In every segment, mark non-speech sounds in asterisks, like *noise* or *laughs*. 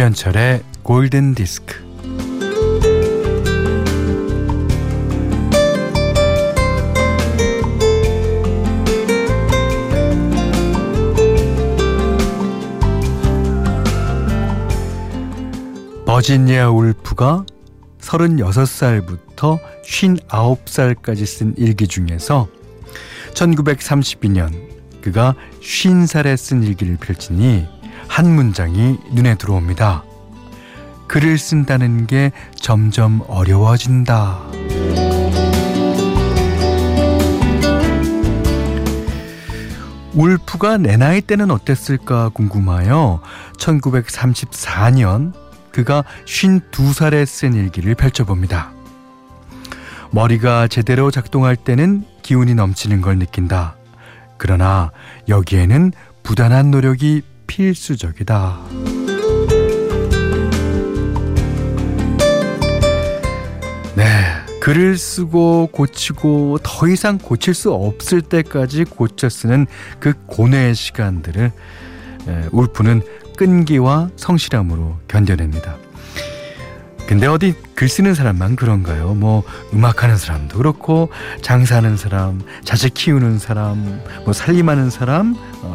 김현철의 골든 디스크. 버지니아 울프가 36살부터 59살까지 쓴 일기 중에서 1932년 그가 50살에 쓴 일기를 펼치니 한 문장이 눈에 들어옵니다. 글을 쓴다는 게 점점 어려워진다. 울프가 내 나이 때는 어땠을까 궁금하여 1934년 그가 52살에 쓴 일기를 펼쳐봅니다. 머리가 제대로 작동할 때는 기운이 넘치는 걸 느낀다. 그러나 여기에는 부단한 노력이 필수적이다. 네. 글을 쓰고 고치고 더 이상 고칠 수 없을 때까지 고쳐 쓰는 그 고뇌의 시간들을 울프는 끈기와 성실함으로 견뎌냅니다. 근데 어디 글 쓰는 사람만 그런가요? 뭐 음악하는 사람도 그렇고 장사하는 사람, 자식 키우는 사람, 뭐 살림하는 사람, 어,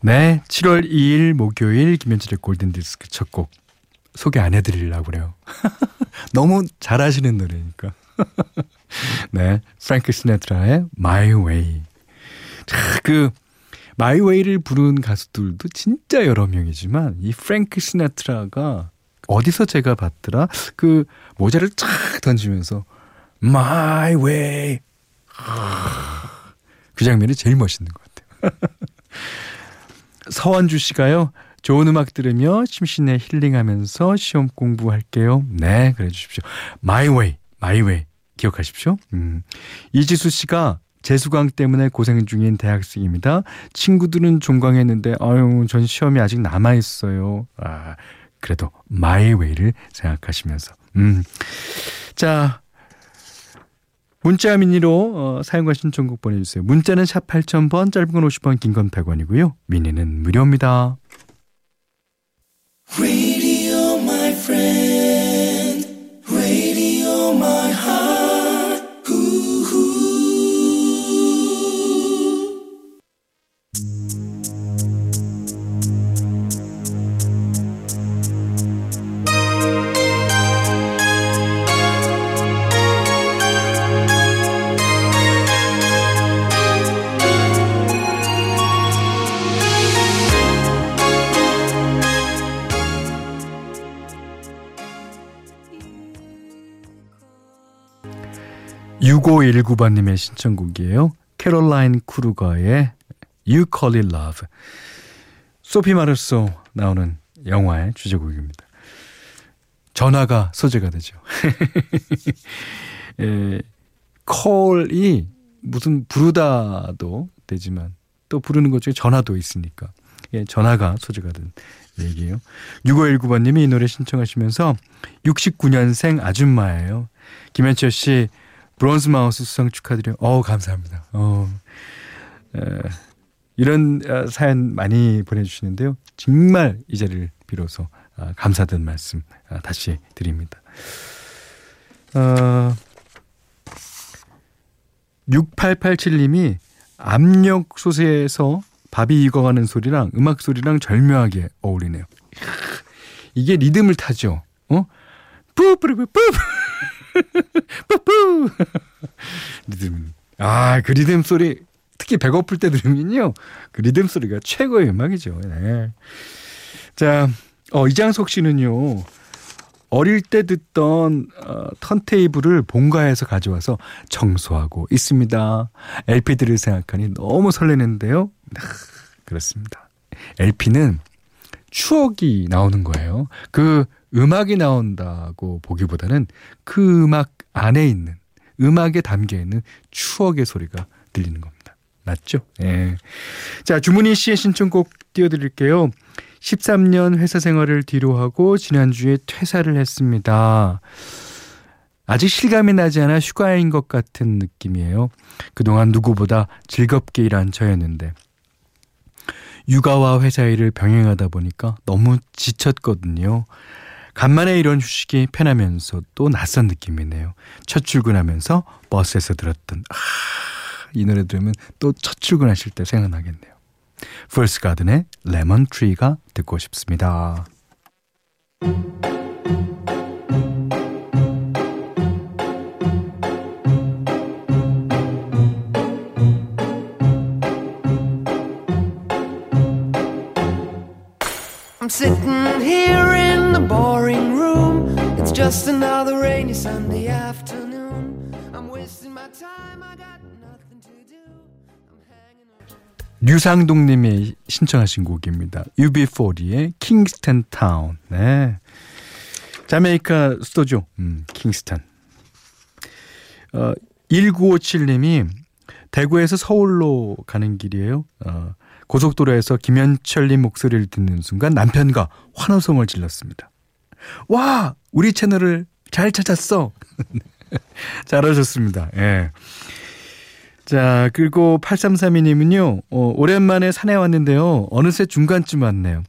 네, 7월 2일 목요일 김현철의 골든 디스크 첫 곡 소개 안 해드리려고 그래요. *laughs* 너무 잘하시는 노래니까. *laughs* 네, 프랭크 시나트라의 My Way. 그 My Way를 부른 가수들도 진짜 여러 명이지만 이 프랭크 시나트라가 어디서 제가 봤더라 그 모자를 쫙 던지면서 My Way 그 장면이 제일 멋있는 것 같아요. *laughs* 서원주 씨가요. 좋은 음악 들으며 심신에 힐링하면서 시험 공부할게요. 네, 그래 주십시오. My Way 기억하십시오. 음. 이지수 씨가 재수강 때문에 고생 중인 대학생입니다. 친구들은 종강했는데 아유 전 시험이 아직 남아 있어요. 아 그래도 마이웨이를 생각하시면서 음. 자 문자 미니로 어, 사용과 신청곡 보내주세요. 문자는 샵 8000번, 짧은 건 50원, 긴 건 100원이고요. 미니는 무료입니다. 오1 9번님의 신청곡이에요. 캐롤라인 쿠루거의 You Call It Love. 소피 마르소 나오는 영화의 주제곡입니다. 전화가 소재가 되죠. *laughs* 에, 콜이 무슨 부르다도 되지만 또 부르는 것 중에 전화도 있으니까 예, 전화가 소재가 된 얘기예요. 6519번님이 이 노래 신청하시면서 69년생 아줌마예요. 김현철 씨 브론즈 마우스 수상 축하드려요. 어 감사합니다. 어, 에, 이런 어, 사연 많이 보내주시는데요. 정말 이 자리를 빌어서 아, 감사드는 말씀 아, 다시 드립니다. 어, 6887님이 압력 솥에서 밥이 익어가는 소리랑 음악 소리랑 절묘하게 어울리네요. 이게 리듬을 타죠. 어? 뿌뿌뿌뿌 뿌뿌 *laughs* 리듬. 아, 그 리듬 소리 특히 배고플 때 들으면요. 그 리듬 소리가 최고의 음악이죠. 네. 자, 어, 이장석 씨는요. 어릴 때 듣던 어, 턴테이블을 본가에서 가져와서 청소하고 있습니다. LP들을 생각하니 너무 설레는데요. 그렇습니다. LP는 추억이 나오는 거예요. 그 음악이 나온다고 보기보다는 그 음악 안에 있는 음악에 담겨 있는 추억의 소리가 들리는 겁니다. 맞죠? 예. 자, 주문희 씨의 신청곡 띄워드릴게요. 13년 회사 생활을 뒤로 하고 지난주에 퇴사를 했습니다. 아직 실감이 나지 않아 휴가인 것 같은 느낌이에요. 그동안 누구보다 즐겁게 일한 저였는데 육아와 회사 일을 병행하다 보니까 너무 지쳤거든요. 간만에 이런 휴식이 편하면서 또 낯선 느낌이네요. 첫 출근하면서 버스에서 들었던 아, 이 노래 들으면 또 첫 출근하실 때 생각나겠네요. 풀스 가든의 레몬 트리가 듣고 싶습니다. I'm sitting here just another rainy Sunday afternoon. I'm wasting my time. I got nothing to do. I'm hanging on. 류상동님이 신청하신 곡입니다. UB40의 킹스턴 타운. 네. 자메이카 수도죠. 음, 킹스턴. 어, 1957님이 대구에서 서울로 가는 길이에요. 어, 고속도로에서 김현철님 목소리를 듣는 순간 남편과 환호성을 질렀습니다. 와! 우리 채널을 잘 찾았어! *laughs* 잘하셨습니다. 예. 자, 그리고 8332님은요, 어, 오랜만에 산에 왔는데요. 어느새 중간쯤 왔네요.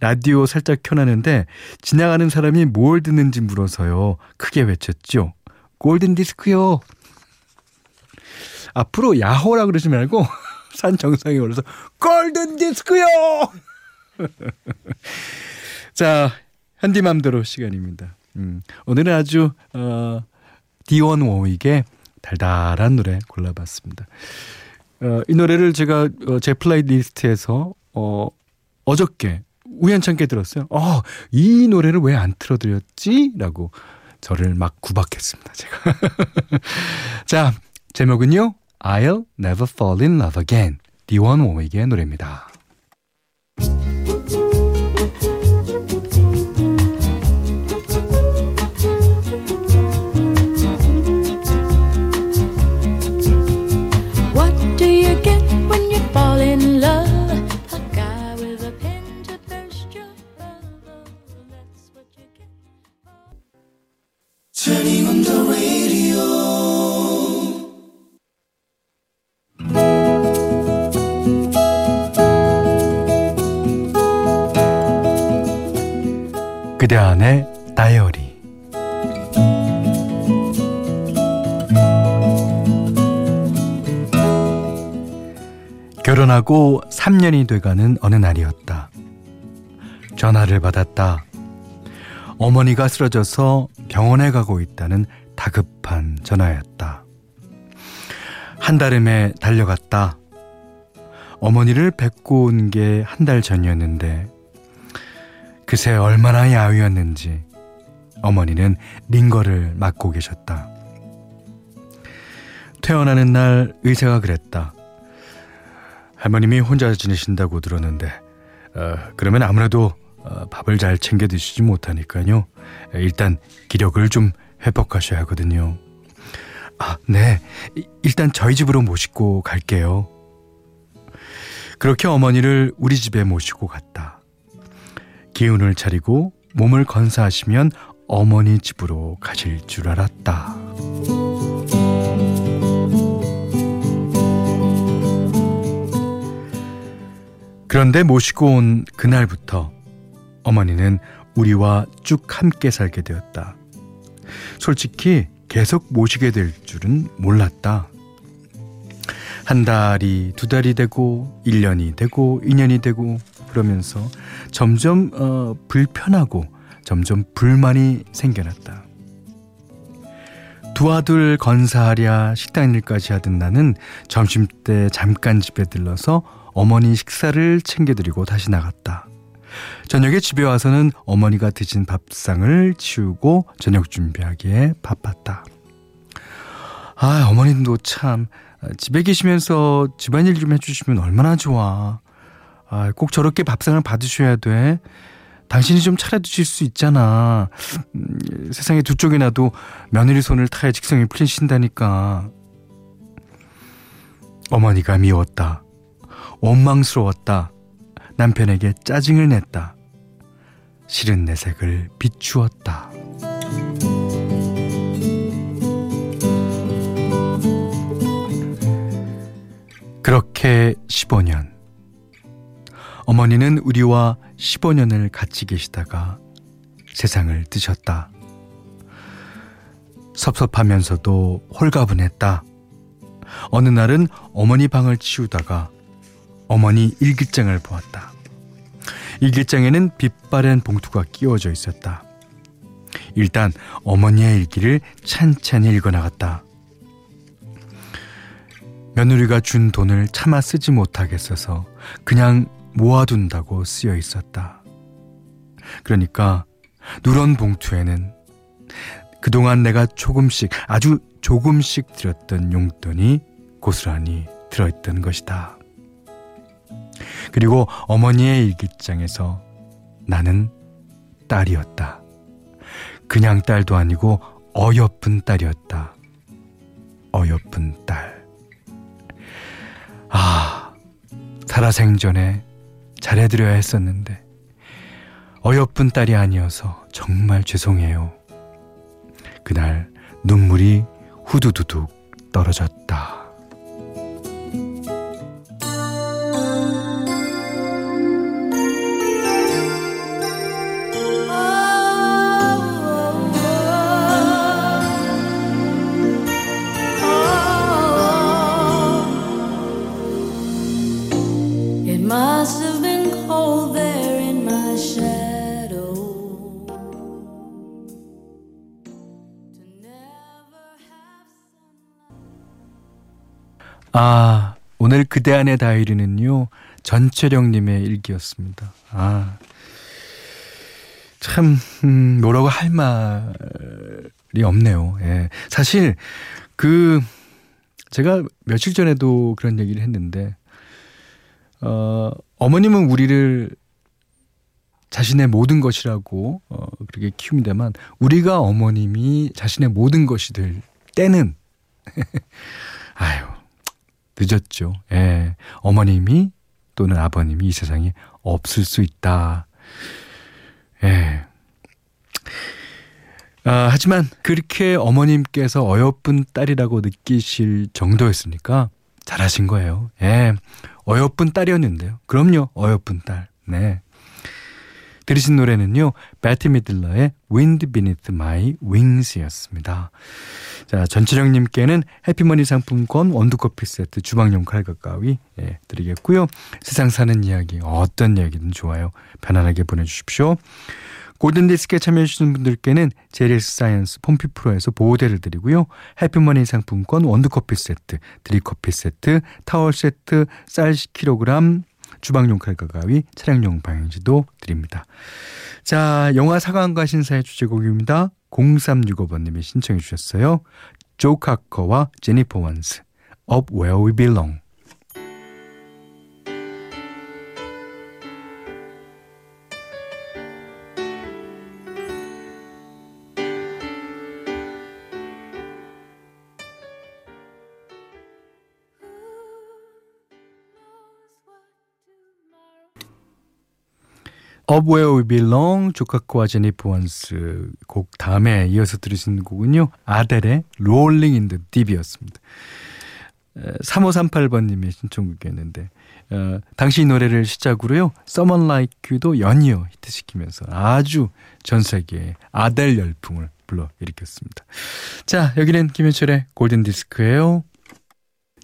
라디오 살짝 켜놨는데, 지나가는 사람이 뭘 듣는지 물어서요. 크게 외쳤죠. 골든 디스크요. 앞으로 야호라 그러지 말고, *laughs* 산 정상에 올라서 골든 디스크요. *laughs* 자, 현디맘대로 시간입니다. 음, 오늘은 아주 어, 디온 워윅의 달달한 노래 골라봤습니다. 어, 이 노래를 제가 어, 제 playlist에서 어, 어저께 우연찮게 들었어요. 어, 이 노래를 왜 안 틀어드렸지? 라고 저를 막 구박했습니다. 제가. *laughs* 자, 제목은요. I'll Never Fall in Love Again. 디원 워윅의 노래입니다. 그대 안의 다이어리 결혼하고 3년이 돼가는 어느 날이었다. 전화를 받았다. 어머니가 쓰러져서 병원에 가고 있다는 다급한 전화였다. 한 달음에 달려갔다. 어머니를 뵙고 온 게 한 달 전이었는데 그새 얼마나 야위었는지 어머니는 링거를 맡고 계셨다. 퇴원하는 날 의사가 그랬다. 할머님이 혼자 지내신다고 들었는데 어, 그러면 아무래도 어, 밥을 잘 챙겨 드시지 못하니까요. 일단 기력을 좀 회복하셔야 하거든요. 아, 네. 일단 저희 집으로 모시고 갈게요. 그렇게 어머니를 우리 집에 모시고 갔다. 기운을 차리고 몸을 건사하시면 어머니 집으로 가실 줄 알았다. 그런데 모시고 온 그날부터 어머니는 우리와 쭉 함께 살게 되었다. 솔직히 계속 모시게 될 줄은 몰랐다. 한 달이 두 달이 되고 1년이 되고 2년이 되고 그러면서 점점 어, 불편하고 점점 불만이 생겨났다. 두 아들 건사하랴 식당 일까지 하던 나는 점심때 잠깐 집에 들러서 어머니 식사를 챙겨드리고 다시 나갔다. 저녁에 집에 와서는 어머니가 드신 밥상을 치우고 저녁 준비하기에 바빴다. 아, 어머님도 참 집에 계시면서 집안일 좀 해주시면 얼마나 좋아. 아, 꼭 저렇게 밥상을 받으셔야 돼. 당신이 좀 차려주실 수 있잖아. 음, 세상에 두 쪽이나도 며느리 손을 타야 직성이 풀리신다니까. 어머니가 미웠다. 원망스러웠다. 남편에게 짜증을 냈다. 싫은 내색을 비추었다. 그렇게 15년. 어머니는 우리와 15년을 같이 계시다가 세상을 뜨셨다. 섭섭하면서도 홀가분했다. 어느 날은 어머니 방을 치우다가 어머니 일기장을 보았다. 일기장에는 빛바랜 봉투가 끼워져 있었다. 일단 어머니의 일기를 찬찬히 읽어나갔다. 며느리가 준 돈을 차마 쓰지 못하겠어서 그냥 모아둔다고 쓰여 있었다. 그러니까 누런 봉투에는 그동안 내가 조금씩 아주 조금씩 들였던 용돈이 고스란히 들어있던 것이다. 그리고 어머니의 일기장에서 나는 딸이었다. 그냥 딸도 아니고 어여쁜 딸이었다. 어여쁜 딸. 아, 살아생전에 잘해드려야 했었는데 어여쁜 딸이 아니어서 정말 죄송해요. 그날 눈물이 후두두둑 떨어졌다. 아, 오늘 그대 안의 다이리는요, 전철영님의 일기였습니다. 아, 참, 음, 뭐라고 할 말이 없네요. 예. 사실, 그, 제가 며칠 전에도 그런 얘기를 했는데, 어, 어머님은 우리를 자신의 모든 것이라고, 어, 그렇게 키웁니다만, 우리가 어머님이 자신의 모든 것이 될 때는, *laughs* 아유, 늦었죠. 예. 어머님이 또는 아버님이 이 세상에 없을 수 있다. 예. 아, 하지만 그렇게 어머님께서 어여쁜 딸이라고 느끼실 정도였으니까 잘하신 거예요. 예. 어여쁜 딸이었는데요. 그럼요. 어여쁜 딸. 네. 들으신 노래는요. 베트 미들러의 Wind Beneath My Wings였습니다. 자, 전철영님께는 해피머니 상품권 원두커피 세트 주방용 칼과 가위 예, 드리겠고요. 세상 사는 이야기 어떤 이야기든 좋아요. 편안하게 보내주십시오. 골든디스크에 참여해주신 분들께는 제리스 사이언스 폼피 프로에서 보호대를 드리고요. 해피머니 상품권 원두커피 세트, 드립커피 세트, 타월 세트, 쌀 10kg, 주방용 칼과 가위, 차량용 방향지도 드립니다. 자, 영화 사관과 신사의 주제곡입니다. 0365번님이 신청해 주셨어요. 조 카커와 제니퍼 원스, Up Where We Belong. Up Where We Belong, 조카코와 제니퍼 원스 곡 다음에 이어서 들으신 곡은요. 아델의 Rolling in the Deep이었습니다. 3538번님의 신청곡이었는데 어, 당시 이 노래를 시작으로요. Someone Like You도 연이어 히트시키면서 아주 전 세계에 아델 열풍을 불러일으켰습니다. 자, 여기는 김현철의 골든디스크예요.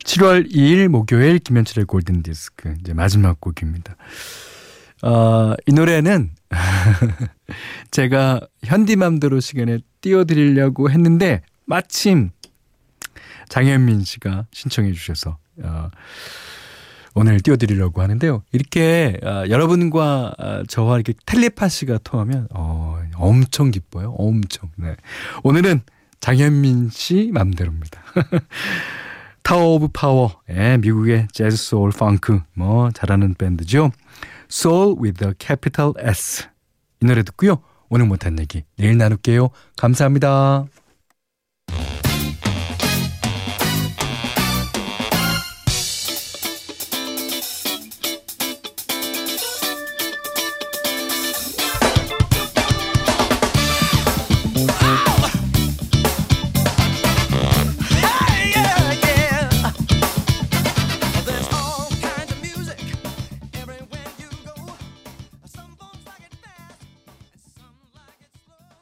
7월 2일 목요일 김현철의 골든디스크 이제 마지막 곡입니다. 어, 이 노래는 *laughs* 제가 현디맘대로 시간에 띄워드리려고 했는데 마침 장현민 씨가 신청해 주셔서 어, 오늘 띄워드리려고 하는데요. 이렇게 어, 여러분과 어, 저와 이렇게 텔레파시가 통하면 어, 엄청 기뻐요. 엄청. 네. 오늘은 장현민 씨 맘대로입니다. Tower of Power. 예, 미국의 재즈 소울 펑크 뭐 잘하는 밴드죠. Soul with a capital S. 이 노래 듣고요. 오늘 못한 얘기 내일 나눌게요. 감사합니다.